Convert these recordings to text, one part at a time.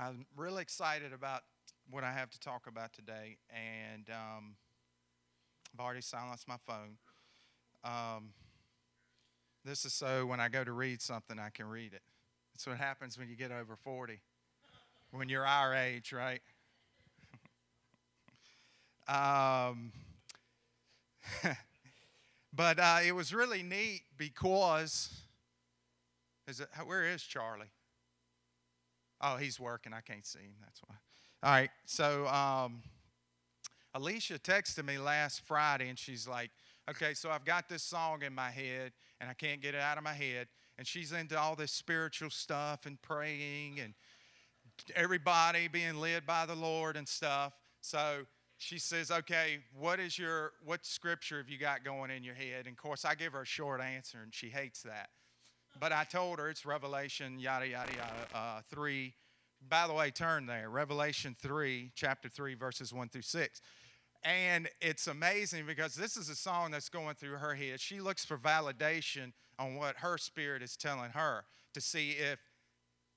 I'm really excited about what I have to talk about today, and um, I've already silenced my phone. Um, this is so when I go to read something, I can read it. That's what happens when you get over 40, when you're our age, right? um, but uh, it was really neat because, is it, where is Charlie? Oh, he's working. I can't see him. That's why. All right. So um, Alicia texted me last Friday, and she's like, "Okay, so I've got this song in my head, and I can't get it out of my head." And she's into all this spiritual stuff and praying and everybody being led by the Lord and stuff. So she says, "Okay, what is your what scripture have you got going in your head?" And of course, I give her a short answer, and she hates that. But I told her it's Revelation, yada, yada, yada, uh, 3. By the way, turn there. Revelation 3, chapter 3, verses 1 through 6. And it's amazing because this is a song that's going through her head. She looks for validation on what her spirit is telling her to see if,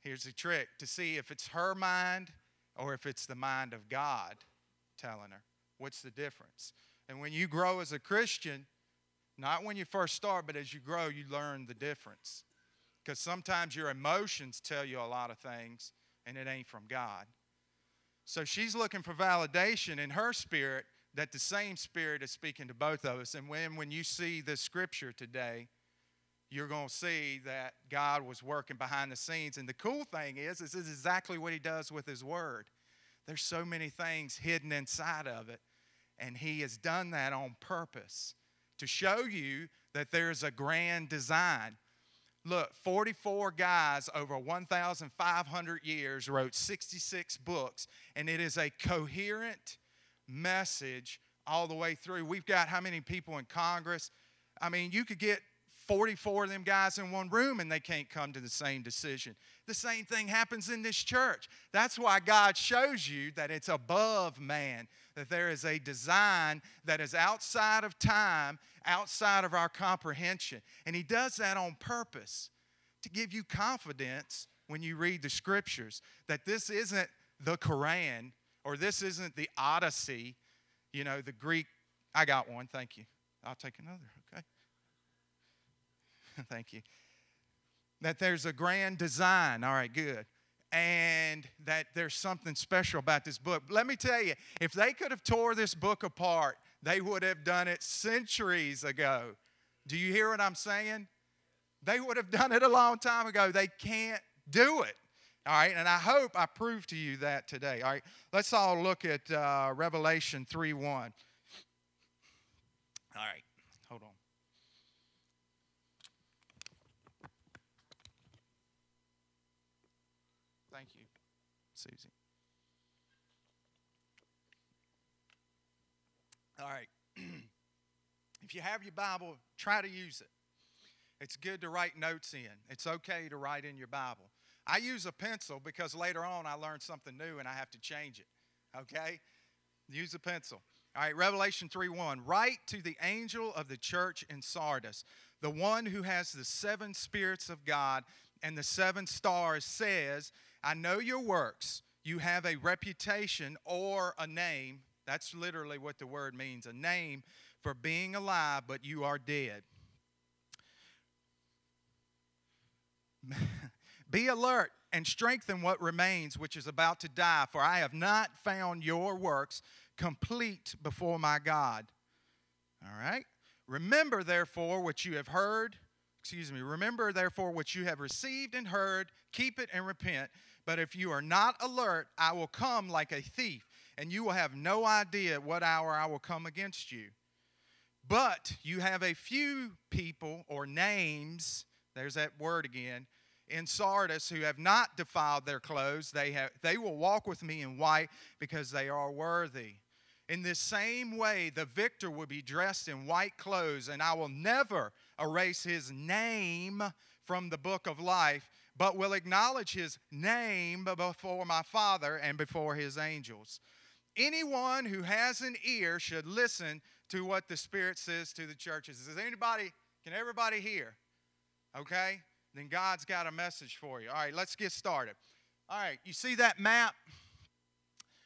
here's the trick, to see if it's her mind or if it's the mind of God telling her. What's the difference? And when you grow as a Christian, not when you first start, but as you grow, you learn the difference. Because sometimes your emotions tell you a lot of things, and it ain't from God. So she's looking for validation in her spirit that the same spirit is speaking to both of us. And when, when you see this scripture today, you're going to see that God was working behind the scenes. And the cool thing is, is this is exactly what he does with his word. There's so many things hidden inside of it, and he has done that on purpose to show you that there's a grand design. Look, 44 guys over 1,500 years wrote 66 books, and it is a coherent message all the way through. We've got how many people in Congress? I mean, you could get 44 of them guys in one room and they can't come to the same decision. The same thing happens in this church. That's why God shows you that it's above man, that there is a design that is outside of time, outside of our comprehension. And He does that on purpose to give you confidence when you read the scriptures that this isn't the Quran or this isn't the Odyssey, you know, the Greek. I got one, thank you. I'll take another, okay? Thank you. That there's a grand design. All right, good. And that there's something special about this book. Let me tell you, if they could have tore this book apart, they would have done it centuries ago. Do you hear what I'm saying? They would have done it a long time ago. They can't do it. All right, and I hope I prove to you that today. All right, let's all look at uh, Revelation 3 1. All right, hold on. Thank you, Susie. All right. If you have your Bible, try to use it. It's good to write notes in. It's okay to write in your Bible. I use a pencil because later on I learn something new and I have to change it. Okay? Use a pencil. All right, Revelation 3 1. Write to the angel of the church in Sardis, the one who has the seven spirits of God and the seven stars, says, I know your works. You have a reputation or a name. That's literally what the word means a name for being alive, but you are dead. Be alert and strengthen what remains, which is about to die, for I have not found your works complete before my God. All right? Remember, therefore, what you have heard. Excuse me. Remember, therefore, what you have received and heard. Keep it and repent. But if you are not alert, I will come like a thief, and you will have no idea what hour I will come against you. But you have a few people or names, there's that word again, in Sardis who have not defiled their clothes. They, have, they will walk with me in white because they are worthy. In this same way, the victor will be dressed in white clothes, and I will never erase his name from the book of life but will acknowledge his name before my Father and before his angels. Anyone who has an ear should listen to what the Spirit says to the churches. Is anybody, can everybody hear? Okay? Then God's got a message for you. All right, let's get started. All right, you see that map?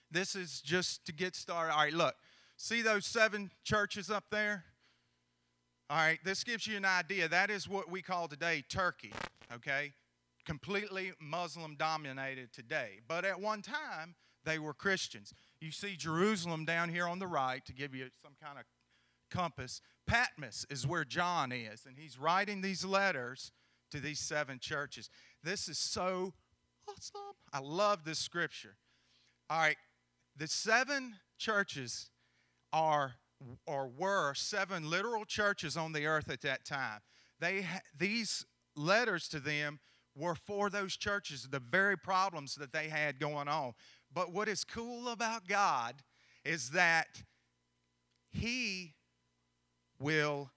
This is just to get started. All right, look. See those seven churches up there? All right, this gives you an idea. That is what we call today Turkey, okay? Completely Muslim dominated today. But at one time, they were Christians. You see Jerusalem down here on the right to give you some kind of compass. Patmos is where John is, and he's writing these letters to these seven churches. This is so awesome. I love this scripture. All right, the seven churches are or were seven literal churches on the earth at that time. They these letters to them were for those churches, the very problems that they had going on. But what is cool about God is that He will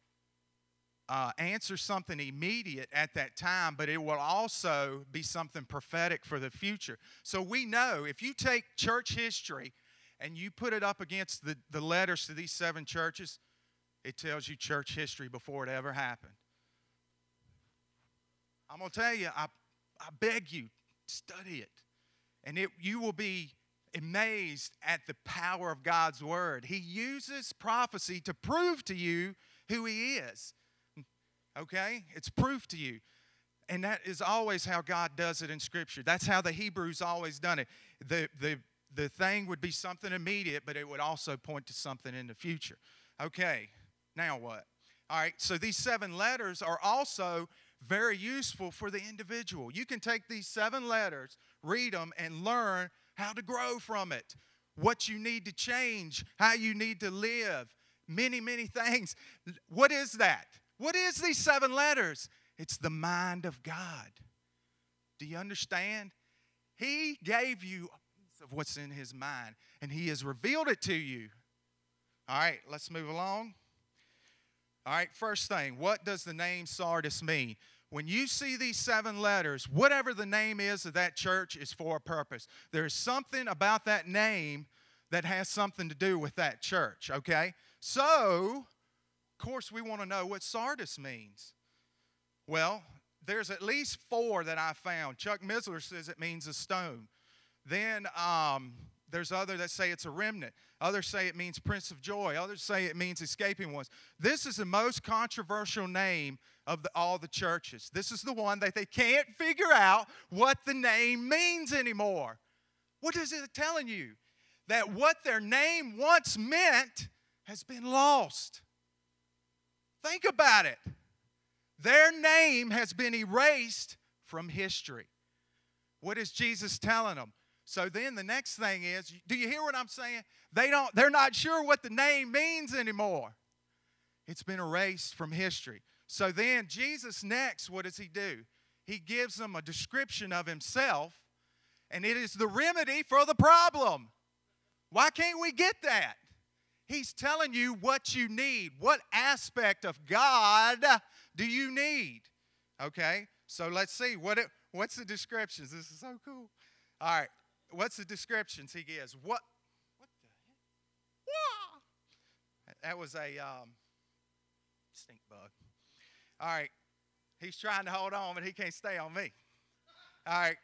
uh, answer something immediate at that time, but it will also be something prophetic for the future. So we know if you take church history and you put it up against the, the letters to these seven churches, it tells you church history before it ever happened. I'm going to tell you, I, I beg you, study it. And it, you will be amazed at the power of God's word. He uses prophecy to prove to you who He is. Okay? It's proof to you. And that is always how God does it in Scripture. That's how the Hebrews always done it. The, the, the thing would be something immediate, but it would also point to something in the future. Okay, now what? All right, so these seven letters are also very useful for the individual. You can take these seven letters, read them, and learn how to grow from it, what you need to change, how you need to live, many, many things. What is that? What is these seven letters? It's the mind of God. Do you understand? He gave you a piece of what's in his mind, and he has revealed it to you. All right, let's move along. All right, first thing, what does the name Sardis mean? When you see these seven letters, whatever the name is of that church is for a purpose. There's something about that name that has something to do with that church, okay? So, of course, we want to know what Sardis means. Well, there's at least four that I found. Chuck Missler says it means a stone. Then um, there's other that say it's a remnant. Others say it means Prince of Joy. Others say it means escaping ones. This is the most controversial name of the, all the churches. This is the one that they can't figure out what the name means anymore. What is it telling you? That what their name once meant has been lost. Think about it. Their name has been erased from history. What is Jesus telling them? So then the next thing is, do you hear what I'm saying? They don't they're not sure what the name means anymore. It's been erased from history. So then Jesus next what does he do? He gives them a description of himself and it is the remedy for the problem. Why can't we get that? He's telling you what you need. What aspect of God do you need? Okay, so let's see. What it, what's the descriptions? This is so cool. All right, what's the descriptions he gives? What? What the heck? That was a um, stink bug. All right, he's trying to hold on, but he can't stay on me. All right,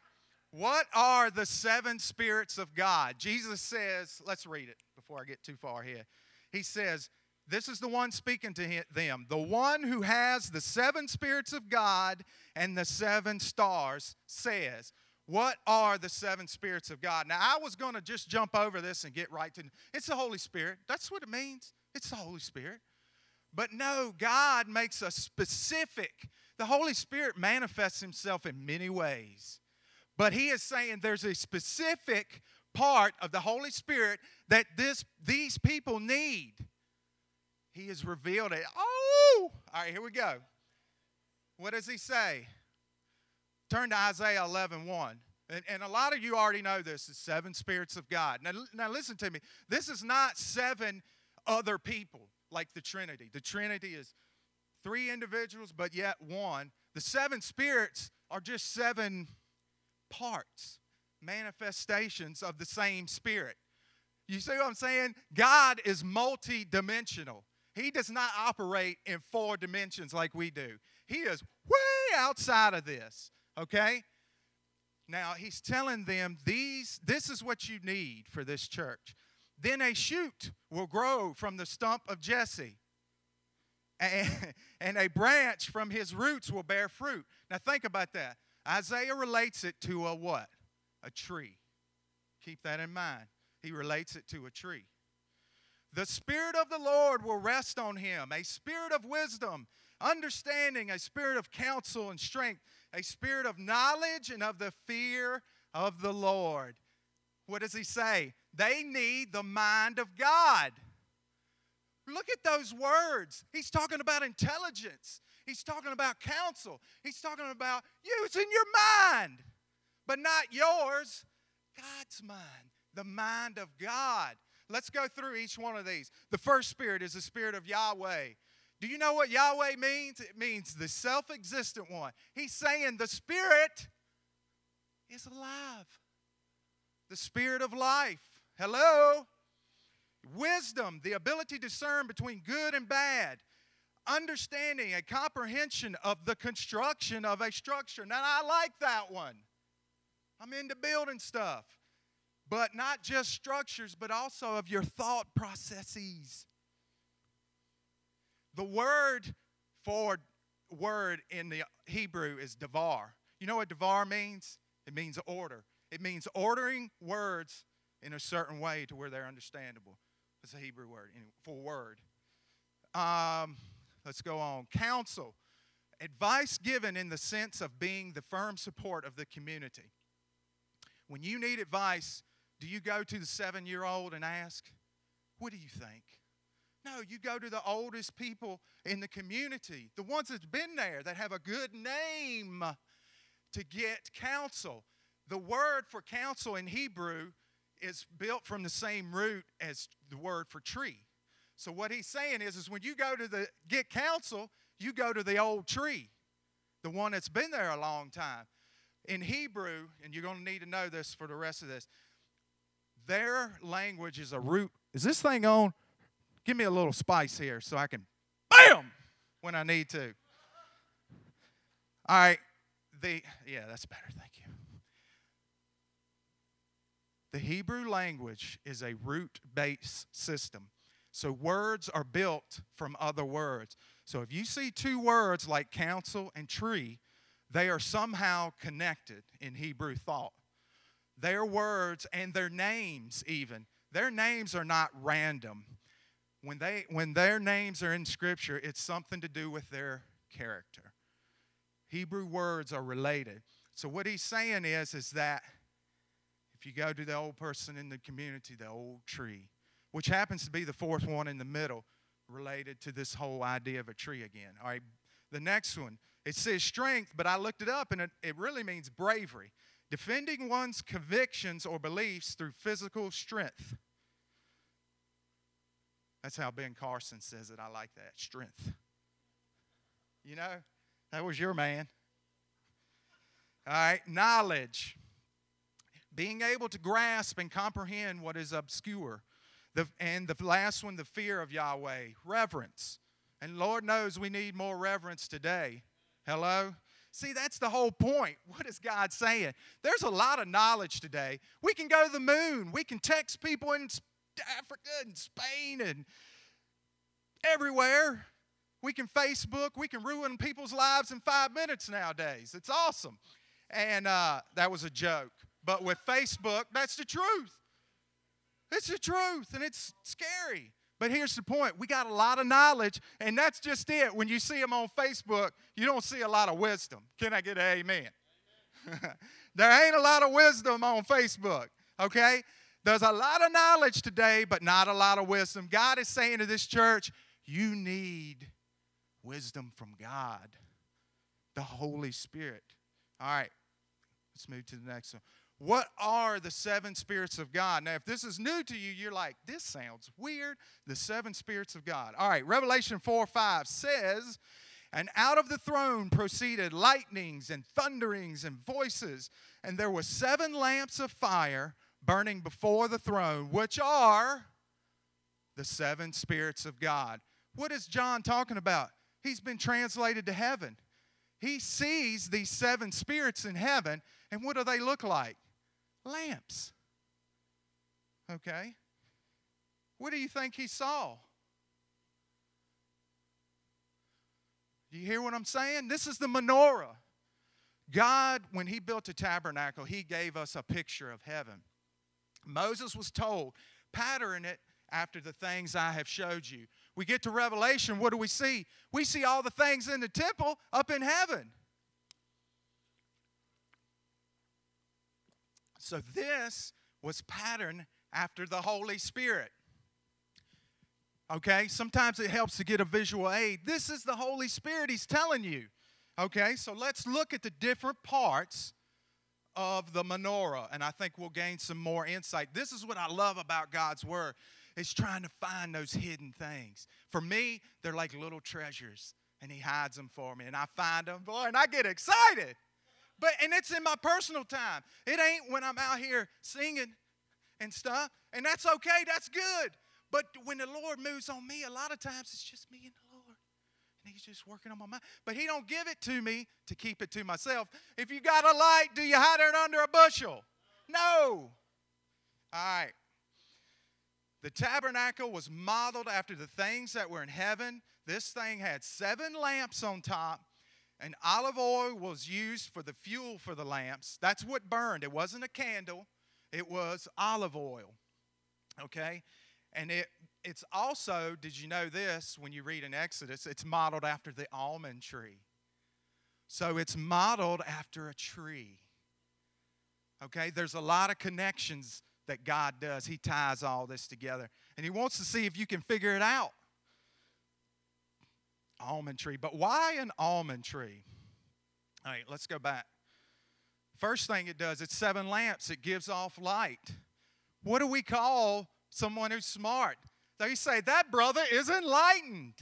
what are the seven spirits of God? Jesus says, let's read it before I get too far ahead. He says, This is the one speaking to them. The one who has the seven spirits of God and the seven stars says, What are the seven spirits of God? Now, I was going to just jump over this and get right to it's the Holy Spirit. That's what it means. It's the Holy Spirit. But no, God makes us specific. The Holy Spirit manifests himself in many ways. But he is saying there's a specific part of the Holy Spirit that this, these people need. He has revealed it. Oh! All right, here we go. What does he say? Turn to Isaiah 11 1. And, and a lot of you already know this is seven spirits of God. Now, now, listen to me. This is not seven other people like the Trinity. The Trinity is three individuals, but yet one. The seven spirits are just seven parts manifestations of the same Spirit. You see what I'm saying? God is multi-dimensional. He does not operate in four dimensions like we do. He is way outside of this, okay? Now he's telling them these this is what you need for this church. Then a shoot will grow from the stump of Jesse. And, and a branch from his roots will bear fruit. Now think about that. Isaiah relates it to a what? A tree. Keep that in mind. He relates it to a tree. The Spirit of the Lord will rest on him, a spirit of wisdom, understanding, a spirit of counsel and strength, a spirit of knowledge and of the fear of the Lord. What does he say? They need the mind of God. Look at those words. He's talking about intelligence. He's talking about counsel. He's talking about using your mind, but not yours, God's mind, the mind of God. Let's go through each one of these. The first spirit is the spirit of Yahweh. Do you know what Yahweh means? It means the self existent one. He's saying the spirit is alive, the spirit of life. Hello? Wisdom, the ability to discern between good and bad. Understanding, and comprehension of the construction of a structure. Now, I like that one. I'm into building stuff but not just structures, but also of your thought processes. The word for word in the Hebrew is davar. You know what davar means? It means order. It means ordering words in a certain way to where they're understandable. It's a Hebrew word for word. Um, let's go on. Counsel, advice given in the sense of being the firm support of the community. When you need advice, do you go to the seven year old and ask, What do you think? No, you go to the oldest people in the community, the ones that's been there, that have a good name to get counsel. The word for counsel in Hebrew is built from the same root as the word for tree. So what he's saying is, is when you go to the get counsel, you go to the old tree, the one that's been there a long time. In Hebrew, and you're going to need to know this for the rest of this, their language is a root. Is this thing on? Give me a little spice here so I can bam when I need to. All right. The yeah, that's better. Thank you. The Hebrew language is a root-based system. So words are built from other words. So if you see two words like counsel and tree, they are somehow connected in Hebrew thought their words and their names even their names are not random when they when their names are in scripture it's something to do with their character. Hebrew words are related. So what he's saying is is that if you go to the old person in the community the old tree which happens to be the fourth one in the middle related to this whole idea of a tree again. All right the next one it says strength but i looked it up and it, it really means bravery. Defending one's convictions or beliefs through physical strength. That's how Ben Carson says it. I like that strength. You know, that was your man. All right, knowledge. Being able to grasp and comprehend what is obscure. The, and the last one, the fear of Yahweh, reverence. And Lord knows we need more reverence today. Hello? See, that's the whole point. What is God saying? There's a lot of knowledge today. We can go to the moon, we can text people in Africa and Spain and everywhere. We can Facebook, we can ruin people's lives in five minutes nowadays. It's awesome. And uh, that was a joke. But with Facebook, that's the truth. It's the truth, and it's scary. But here's the point we got a lot of knowledge, and that's just it. When you see them on Facebook, you don't see a lot of wisdom. Can I get an amen? amen. there ain't a lot of wisdom on Facebook, okay? There's a lot of knowledge today, but not a lot of wisdom. God is saying to this church, you need wisdom from God, the Holy Spirit. All right, let's move to the next one. What are the seven spirits of God? Now, if this is new to you, you're like, this sounds weird. The seven spirits of God. All right, Revelation 4 5 says, And out of the throne proceeded lightnings and thunderings and voices, and there were seven lamps of fire burning before the throne, which are the seven spirits of God. What is John talking about? He's been translated to heaven. he sees these seven spirits in heaven, and what do they look like? Lamps. Okay? What do you think he saw? You hear what I'm saying? This is the menorah. God, when he built a tabernacle, he gave us a picture of heaven. Moses was told, pattern it after the things I have showed you. We get to Revelation, what do we see? We see all the things in the temple up in heaven. So this was patterned after the Holy Spirit. Okay, sometimes it helps to get a visual aid. This is the Holy Spirit, He's telling you. Okay, so let's look at the different parts of the menorah, and I think we'll gain some more insight. This is what I love about God's Word. It's trying to find those hidden things. For me, they're like little treasures, and He hides them for me, and I find them, boy, and I get excited. But and it's in my personal time. It ain't when I'm out here singing and stuff, and that's okay. That's good. But when the Lord moves on me, a lot of times it's just me and He's just working on my mind. But He don't give it to me to keep it to myself. If you got a light, do you hide it under a bushel? No. All right. The tabernacle was modeled after the things that were in heaven. This thing had seven lamps on top, and olive oil was used for the fuel for the lamps. That's what burned. It wasn't a candle, it was olive oil. Okay? And it, it's also, did you know this when you read in Exodus? It's modeled after the almond tree. So it's modeled after a tree. Okay, there's a lot of connections that God does. He ties all this together. And He wants to see if you can figure it out. Almond tree. But why an almond tree? All right, let's go back. First thing it does, it's seven lamps, it gives off light. What do we call someone who's smart. They say, That brother is enlightened.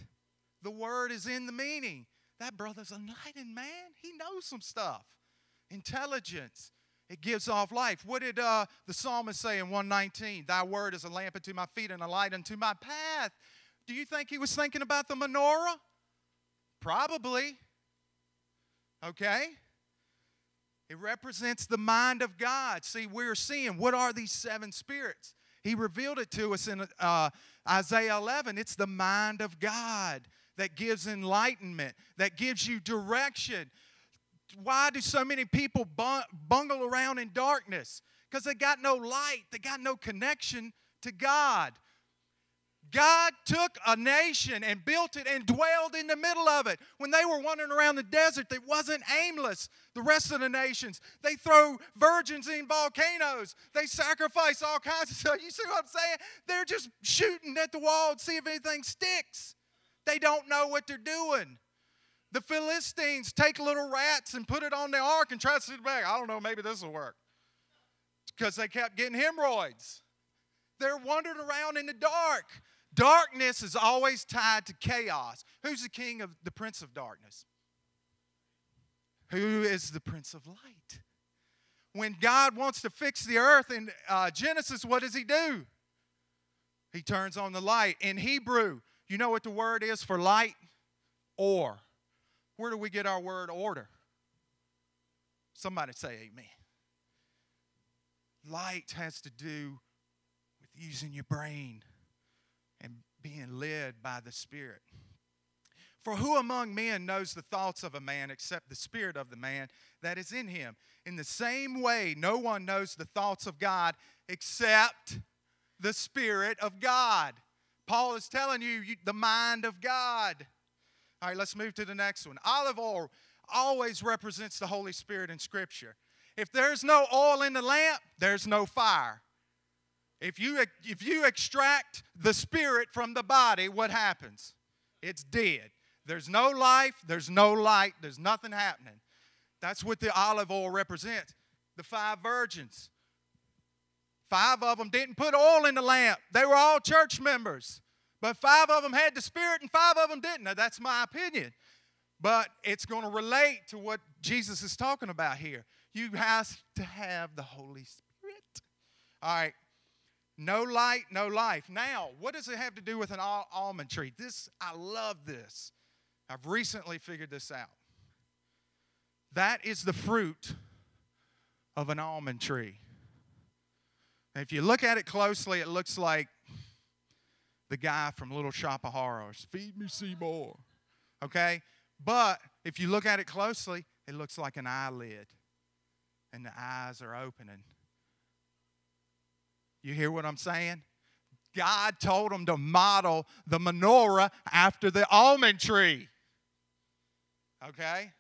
The word is in the meaning. That brother's enlightened, man. He knows some stuff. Intelligence. It gives off life. What did uh, the psalmist say in 119? Thy word is a lamp unto my feet and a light unto my path. Do you think he was thinking about the menorah? Probably. Okay? It represents the mind of God. See, we're seeing what are these seven spirits? He revealed it to us in uh, Isaiah 11. It's the mind of God that gives enlightenment, that gives you direction. Why do so many people bungle around in darkness? Because they got no light, they got no connection to God. God took a nation and built it and dwelled in the middle of it. When they were wandering around the desert, it wasn't aimless. The rest of the nations, they throw virgins in volcanoes. They sacrifice all kinds of stuff. You see what I'm saying? They're just shooting at the wall to see if anything sticks. They don't know what they're doing. The Philistines take little rats and put it on the ark and try to sit back. I don't know, maybe this will work. Because they kept getting hemorrhoids. They're wandering around in the dark. Darkness is always tied to chaos. Who's the king of the prince of darkness? Who is the prince of light? When God wants to fix the earth in uh, Genesis, what does he do? He turns on the light. In Hebrew, you know what the word is for light? Or. Where do we get our word order? Somebody say amen. Light has to do with using your brain being led by the Spirit. For who among men knows the thoughts of a man except the spirit of the man that is in him? In the same way, no one knows the thoughts of God except the Spirit of God. Paul is telling you, you the mind of God. All right, let's move to the next one. Olive oil always represents the Holy Spirit in Scripture. If there's no oil in the lamp, there's no fire. If you, if you extract the spirit from the body, what happens? It's dead. There's no life, there's no light, there's nothing happening. That's what the olive oil represents. The five virgins. Five of them didn't put oil in the lamp. They were all church members. But five of them had the Spirit and five of them didn't. Now, that's my opinion. But it's going to relate to what Jesus is talking about here. You have to have the Holy Spirit. All right. No light, no life. Now, what does it have to do with an almond tree? This, I love this. I've recently figured this out. That is the fruit of an almond tree. if you look at it closely, it looks like the guy from Little Shop of Horrors Feed me Seymour. Okay? But if you look at it closely, it looks like an eyelid, and the eyes are opening. You hear what I'm saying? God told them to model the menorah after the almond tree. Okay?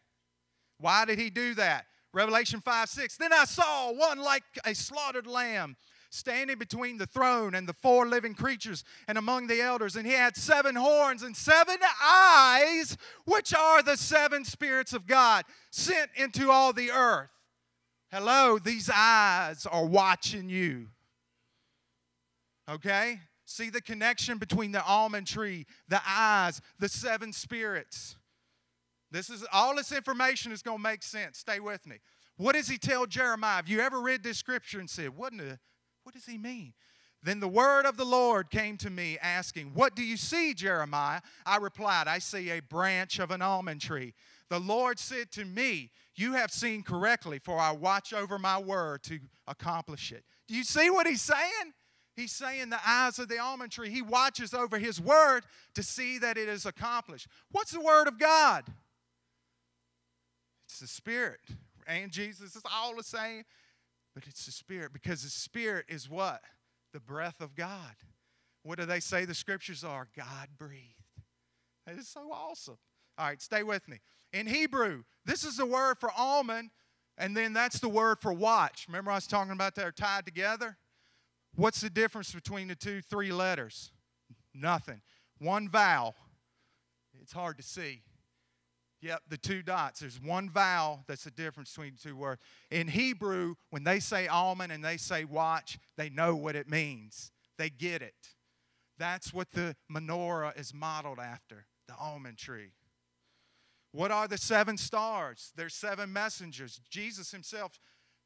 Why did he do that? Revelation 5 6. Then I saw one like a slaughtered lamb standing between the throne and the four living creatures and among the elders. And he had seven horns and seven eyes, which are the seven spirits of God sent into all the earth. Hello, these eyes are watching you. Okay? See the connection between the almond tree, the eyes, the seven spirits. This is all this information is going to make sense. Stay with me. What does he tell Jeremiah? Have you ever read this scripture and said, what, the, what does he mean? Then the word of the Lord came to me, asking, What do you see, Jeremiah? I replied, I see a branch of an almond tree. The Lord said to me, You have seen correctly, for I watch over my word to accomplish it. Do you see what he's saying? He's saying the eyes of the almond tree. He watches over his word to see that it is accomplished. What's the word of God? It's the Spirit. And Jesus is all the same, but it's the Spirit because the Spirit is what? The breath of God. What do they say the scriptures are? God breathed. That is so awesome. All right, stay with me. In Hebrew, this is the word for almond, and then that's the word for watch. Remember, I was talking about they're tied together? What's the difference between the two, three letters? Nothing. One vowel. It's hard to see. Yep, the two dots. There's one vowel that's the difference between the two words. In Hebrew, when they say almond and they say watch, they know what it means. They get it. That's what the menorah is modeled after the almond tree. What are the seven stars? There's seven messengers. Jesus himself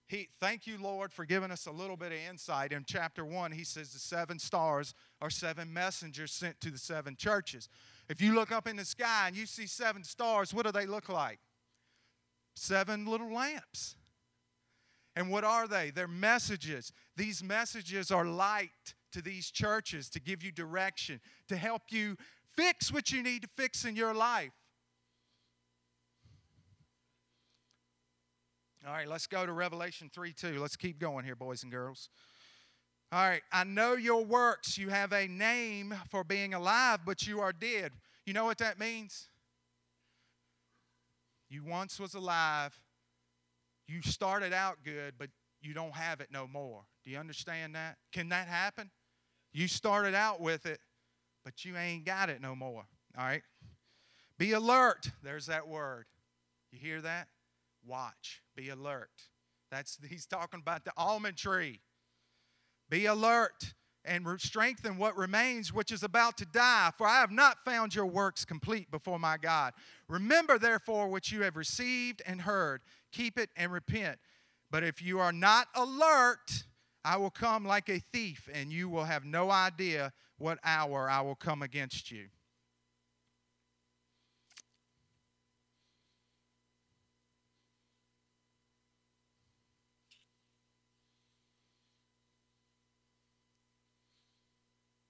he, thank you, Lord, for giving us a little bit of insight. In chapter 1, he says the seven stars are seven messengers sent to the seven churches. If you look up in the sky and you see seven stars, what do they look like? Seven little lamps. And what are they? They're messages. These messages are light to these churches to give you direction, to help you fix what you need to fix in your life. All right, let's go to Revelation 3 2. Let's keep going here, boys and girls. All right, I know your works. You have a name for being alive, but you are dead. You know what that means? You once was alive. You started out good, but you don't have it no more. Do you understand that? Can that happen? You started out with it, but you ain't got it no more. All right? Be alert. There's that word. You hear that? Watch, be alert. That's he's talking about the almond tree. Be alert and strengthen what remains, which is about to die. For I have not found your works complete before my God. Remember, therefore, what you have received and heard. Keep it and repent. But if you are not alert, I will come like a thief, and you will have no idea what hour I will come against you.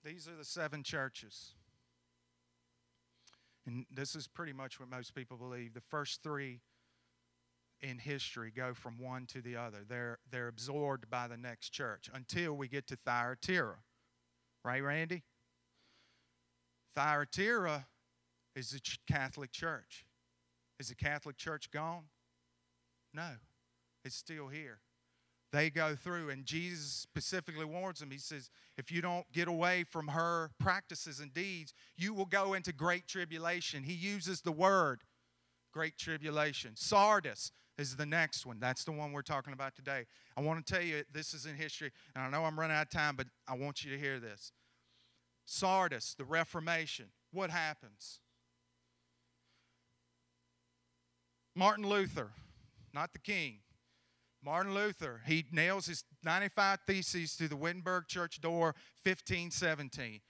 These are the seven churches. And this is pretty much what most people believe. The first three in history go from one to the other. They're, they're absorbed by the next church until we get to Thyatira. Right, Randy? Thyatira is the Catholic Church. Is the Catholic Church gone? No, it's still here they go through. And Jesus specifically warns them. He says, if you don't get away from her practices and deeds, you will go into great tribulation. He uses the word great tribulation. Sardis is the next one. That's the one we're talking about today. I want to tell you, this is in history, and I know I'm running out of time, but I want you to hear this. Sardis, the Reformation, what happens? Martin Luther, not the king, Martin Luther, he nails his 95 Theses to the Wittenberg church door 1517.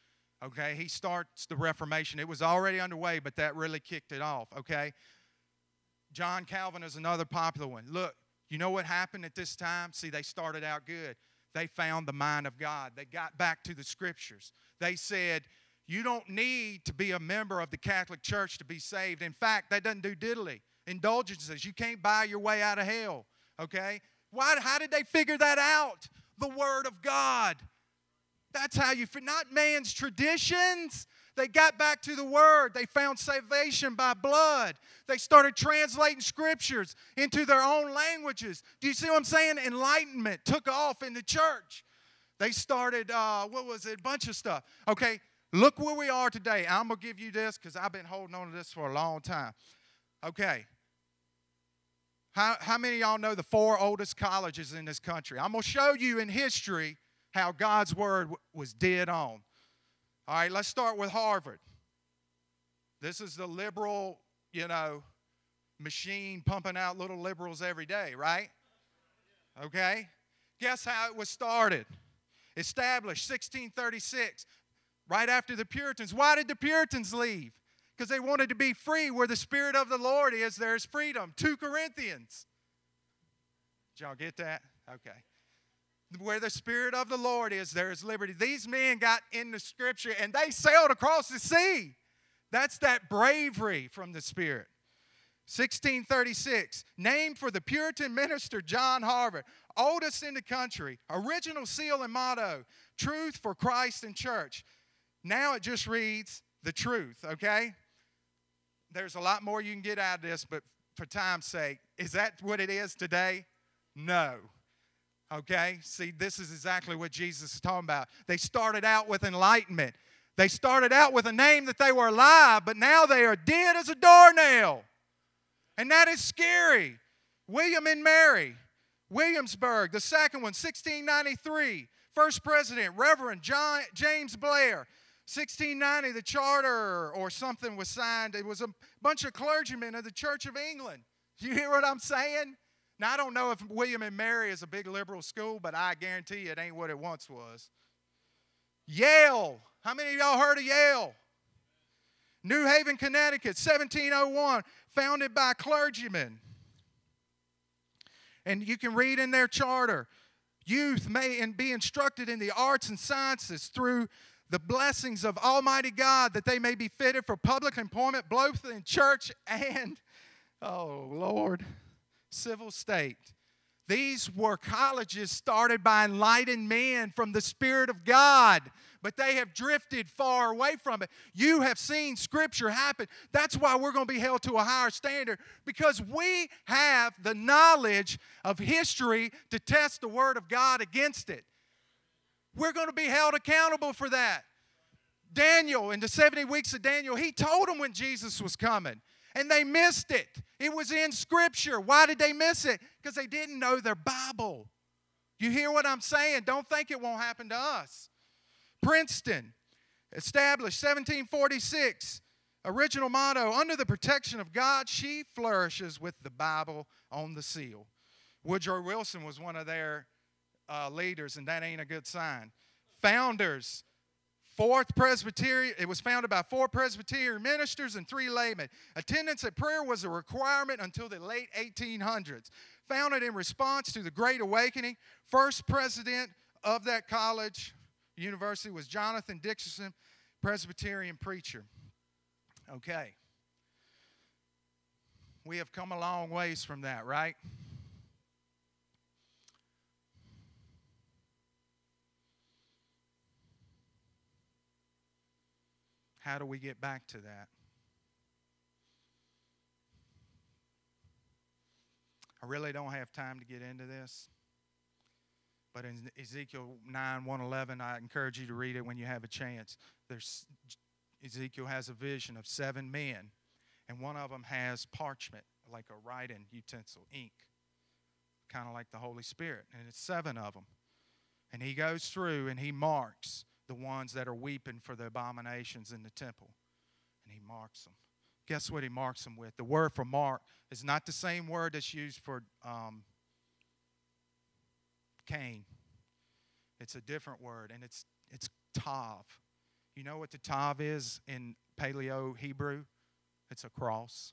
Okay, he starts the Reformation. It was already underway, but that really kicked it off. Okay, John Calvin is another popular one. Look, you know what happened at this time? See, they started out good. They found the mind of God. They got back to the scriptures. They said, You don't need to be a member of the Catholic Church to be saved. In fact, that doesn't do diddly. Indulgences, you can't buy your way out of hell. Okay? Why, how did they figure that out? The Word of God. That's how you, not man's traditions. They got back to the Word. They found salvation by blood. They started translating scriptures into their own languages. Do you see what I'm saying? Enlightenment took off in the church. They started, uh, what was it? A bunch of stuff. Okay, look where we are today. I'm going to give you this because I've been holding on to this for a long time. Okay. How, how many of y'all know the four oldest colleges in this country? I'm going to show you in history how God's word was dead on. All right, let's start with Harvard. This is the liberal, you know, machine pumping out little liberals every day, right? Okay? Guess how it was started? Established 1636, right after the Puritans. Why did the Puritans leave? Because they wanted to be free. Where the Spirit of the Lord is, there's freedom. 2 Corinthians. Did y'all get that? Okay. Where the Spirit of the Lord is, there is liberty. These men got in the scripture and they sailed across the sea. That's that bravery from the Spirit. 1636, named for the Puritan minister John Harvard, oldest in the country, original seal and motto, truth for Christ and church. Now it just reads the truth, okay? There's a lot more you can get out of this, but for time's sake, is that what it is today? No. Okay? See, this is exactly what Jesus is talking about. They started out with enlightenment. They started out with a name that they were alive, but now they are dead as a doornail. And that is scary. William and Mary, Williamsburg, the second one, 1693. First president, Reverend John James Blair. 1690, the charter or something was signed. It was a bunch of clergymen of the Church of England. You hear what I'm saying? Now, I don't know if William and Mary is a big liberal school, but I guarantee you it ain't what it once was. Yale. How many of y'all heard of Yale? New Haven, Connecticut, 1701, founded by clergymen. And you can read in their charter youth may and be instructed in the arts and sciences through the blessings of Almighty God that they may be fitted for public employment, both in church and, oh Lord, civil state. These were colleges started by enlightened men from the Spirit of God, but they have drifted far away from it. You have seen Scripture happen. That's why we're going to be held to a higher standard because we have the knowledge of history to test the Word of God against it. We're going to be held accountable for that. Daniel, in the 70 weeks of Daniel, he told them when Jesus was coming, and they missed it. It was in Scripture. Why did they miss it? Because they didn't know their Bible. You hear what I'm saying? Don't think it won't happen to us. Princeton, established 1746. Original motto Under the protection of God, she flourishes with the Bible on the seal. Woodrow Wilson was one of their uh, leaders, and that ain't a good sign. Founders, Fourth Presbyterian, it was founded by four Presbyterian ministers and three laymen. Attendance at prayer was a requirement until the late 1800s. Founded in response to the Great Awakening, first president of that college, university, was Jonathan Dixon, Presbyterian preacher. Okay. We have come a long ways from that, right? How do we get back to that? I really don't have time to get into this. But in Ezekiel 9, 111, I encourage you to read it when you have a chance. There's Ezekiel has a vision of seven men, and one of them has parchment, like a writing utensil, ink, kind of like the Holy Spirit. And it's seven of them. And he goes through and he marks the ones that are weeping for the abominations in the temple. And he marks them. Guess what he marks them with? The word for mark is not the same word that's used for um, Cain. It's a different word, and it's it's tav. You know what the tav is in Paleo Hebrew? It's a cross.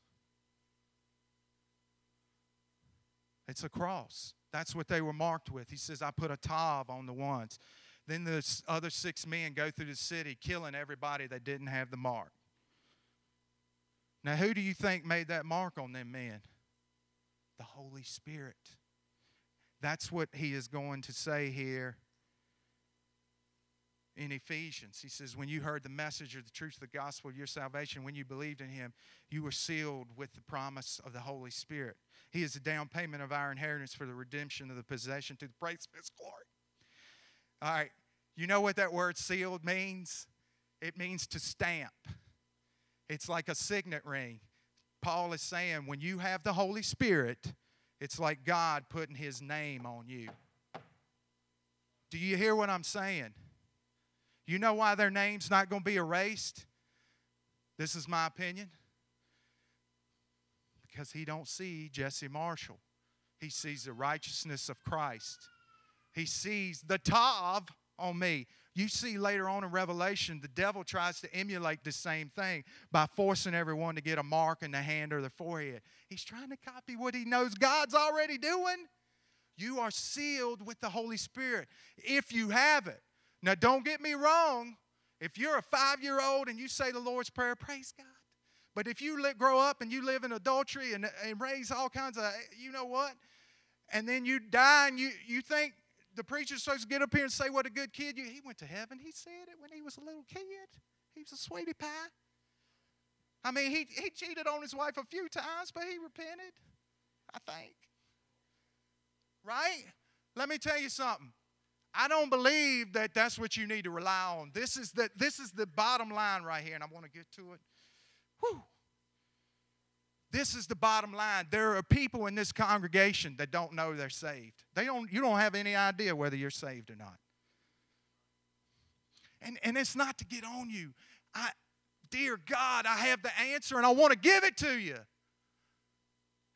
It's a cross. That's what they were marked with. He says, I put a tav on the ones. Then the other six men go through the city, killing everybody that didn't have the mark. Now, who do you think made that mark on them men? The Holy Spirit. That's what he is going to say here in Ephesians. He says, When you heard the message of the truth of the gospel of your salvation, when you believed in him, you were sealed with the promise of the Holy Spirit. He is the down payment of our inheritance for the redemption of the possession to the praise of his glory. All right, you know what that word sealed means? It means to stamp, it's like a signet ring. Paul is saying, when you have the Holy Spirit, it's like God putting his name on you. Do you hear what I'm saying? You know why their name's not going to be erased? This is my opinion. Because he don't see Jesse Marshall. He sees the righteousness of Christ. He sees the tav on me. You see later on in Revelation, the devil tries to emulate the same thing by forcing everyone to get a mark in the hand or the forehead. He's trying to copy what he knows God's already doing. You are sealed with the Holy Spirit if you have it. Now, don't get me wrong. If you're a five year old and you say the Lord's Prayer, praise God. But if you grow up and you live in adultery and, and raise all kinds of, you know what? And then you die and you, you think the preacher's supposed to get up here and say what a good kid you He went to heaven. He said it when he was a little kid. He was a sweetie pie. I mean, he, he cheated on his wife a few times, but he repented, I think. Right? Let me tell you something. I don't believe that that's what you need to rely on. This is the, this is the bottom line right here, and I want to get to it. Whew. This is the bottom line. There are people in this congregation that don't know they're saved. They don't, you don't have any idea whether you're saved or not. And, and it's not to get on you. I, dear God, I have the answer and I want to give it to you.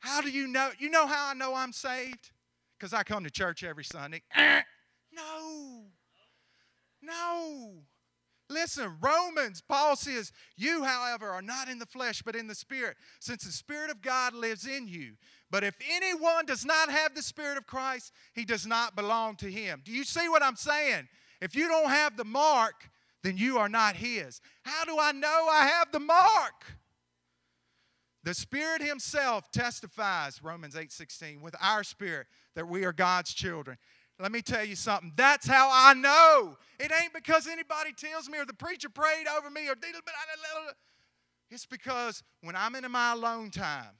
How do you know? You know how I know I'm saved? Because I come to church every Sunday. No. No. Listen, Romans, Paul says, You, however, are not in the flesh, but in the Spirit, since the Spirit of God lives in you. But if anyone does not have the Spirit of Christ, he does not belong to him. Do you see what I'm saying? If you don't have the mark, then you are not his. How do I know I have the mark? The Spirit Himself testifies, Romans 8 16, with our spirit that we are God's children. Let me tell you something. That's how I know. It ain't because anybody tells me or the preacher prayed over me or it's because when I'm in my alone time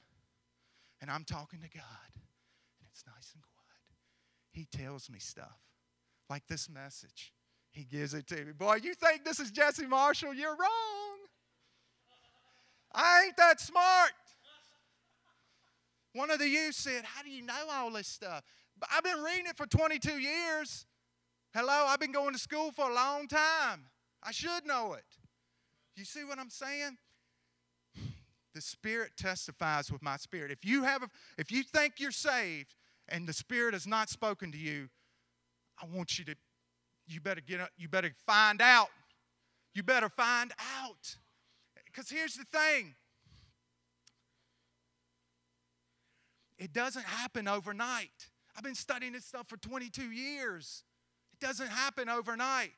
and I'm talking to God and it's nice and quiet, He tells me stuff like this message. He gives it to me. Boy, you think this is Jesse Marshall? You're wrong. I ain't that smart. One of the youth said, How do you know all this stuff? I've been reading it for 22 years. Hello, I've been going to school for a long time. I should know it. You see what I'm saying? The Spirit testifies with my spirit. If you have, a, if you think you're saved and the Spirit has not spoken to you, I want you to, you better get, up, you better find out. You better find out. Because here's the thing. It doesn't happen overnight. I've been studying this stuff for 22 years. It doesn't happen overnight.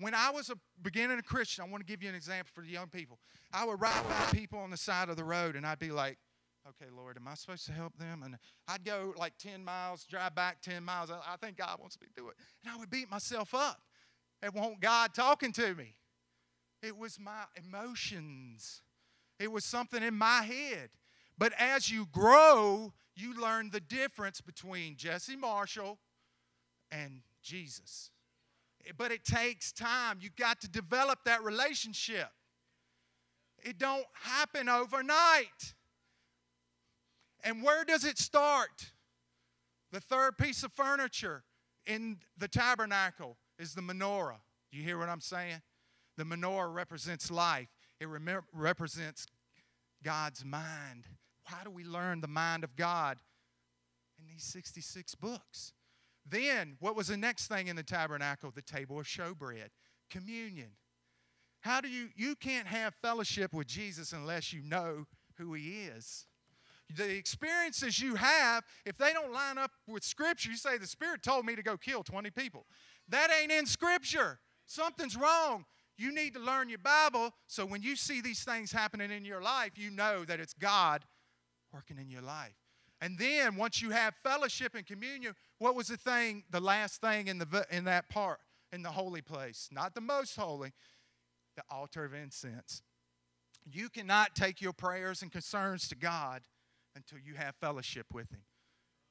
When I was a beginning a Christian, I want to give you an example for the young people. I would ride by people on the side of the road and I'd be like, okay, Lord, am I supposed to help them? And I'd go like 10 miles, drive back 10 miles. I think God wants me to do it. And I would beat myself up. It won't God talking to me. It was my emotions. It was something in my head. But as you grow, you learn the difference between Jesse Marshall and Jesus. But it takes time. You've got to develop that relationship. It don't happen overnight. And where does it start? The third piece of furniture in the tabernacle is the menorah. You hear what I'm saying? The menorah represents life. It represents God's mind how do we learn the mind of God in these 66 books? Then, what was the next thing in the tabernacle? The table of showbread, communion. How do you, you can't have fellowship with Jesus unless you know who he is. the experiences you have, if they don't line up with Scripture, you say, The Spirit told me to go kill 20 people. That ain't in Scripture. Something's wrong. You need to learn your Bible so when you see these things happening in your life, you know that it's God working in your life. And then once you have fellowship and communion, what was the thing, the last thing in, the, in that part, in the holy place? Not the most holy, the altar of incense. You cannot take your prayers and concerns to God until you have fellowship with Him.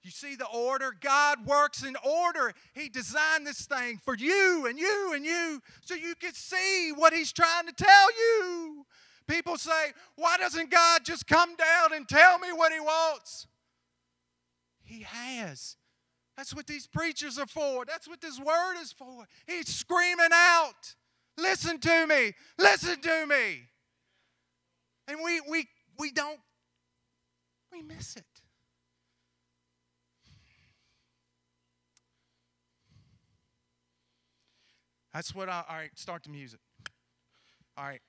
You see the order? God works in order. He designed this thing for you and you and you so you can see what He's trying to tell you. People say, Why doesn't God just come down and tell me what He wants? He has. That's what these preachers are for. That's what this word is for. He's screaming out, Listen to me, listen to me. And we, we, we don't, we miss it. That's what I, all right, start the music. All right.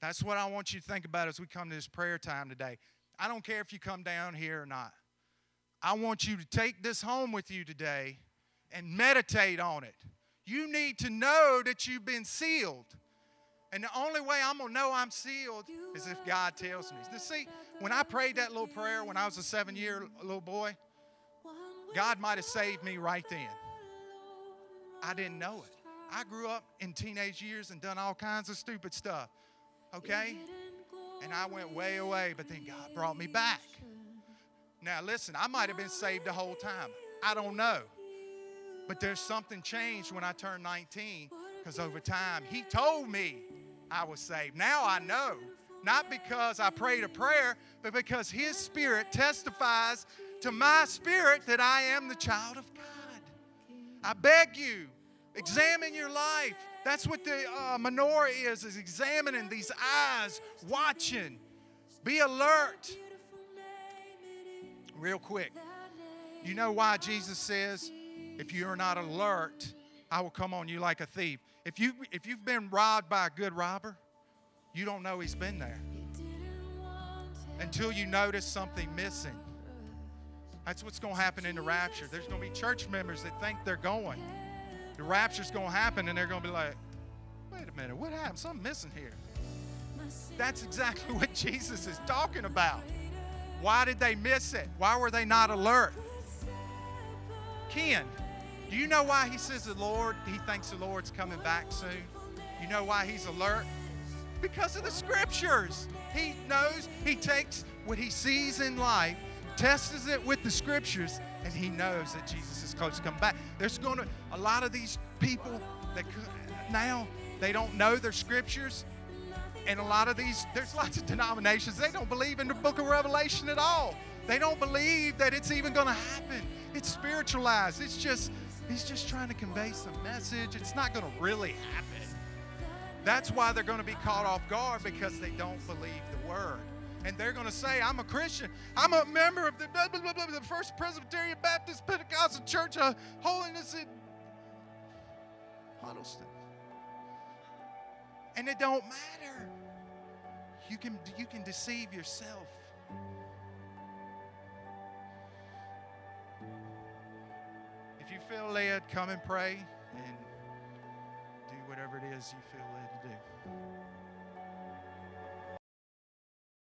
That's what I want you to think about as we come to this prayer time today. I don't care if you come down here or not. I want you to take this home with you today and meditate on it. You need to know that you've been sealed. And the only way I'm going to know I'm sealed is if God tells me. See, when I prayed that little prayer when I was a seven year little boy, God might have saved me right then. I didn't know it. I grew up in teenage years and done all kinds of stupid stuff. Okay? And I went way away, but then God brought me back. Now, listen, I might have been saved the whole time. I don't know. But there's something changed when I turned 19 because over time, He told me I was saved. Now I know. Not because I prayed a prayer, but because His Spirit testifies to my spirit that I am the child of God. I beg you, Examine your life. That's what the uh, menorah is, is examining these eyes, watching. Be alert. Real quick. You know why Jesus says, if you are not alert, I will come on you like a thief. If, you, if you've been robbed by a good robber, you don't know he's been there until you notice something missing. That's what's going to happen in the rapture. There's going to be church members that think they're going the rapture's going to happen and they're going to be like, wait a minute, what happened? Something missing here. That's exactly what Jesus is talking about. Why did they miss it? Why were they not alert? Ken, do you know why he says the Lord, he thinks the Lord's coming back soon? You know why he's alert? Because of the scriptures. He knows, he takes what he sees in life, tests it with the scriptures, and he knows that Jesus is close to come back. There's going to a lot of these people that now they don't know their scriptures, and a lot of these there's lots of denominations they don't believe in the Book of Revelation at all. They don't believe that it's even going to happen. It's spiritualized. It's just he's just trying to convey some message. It's not going to really happen. That's why they're going to be caught off guard because they don't believe the word and they're going to say, I'm a Christian. I'm a member of the, blah, blah, blah, the First Presbyterian Baptist Pentecostal Church of Holiness in Huddleston. And it don't matter. You can, you can deceive yourself. If you feel led, come and pray and do whatever it is you feel led to do.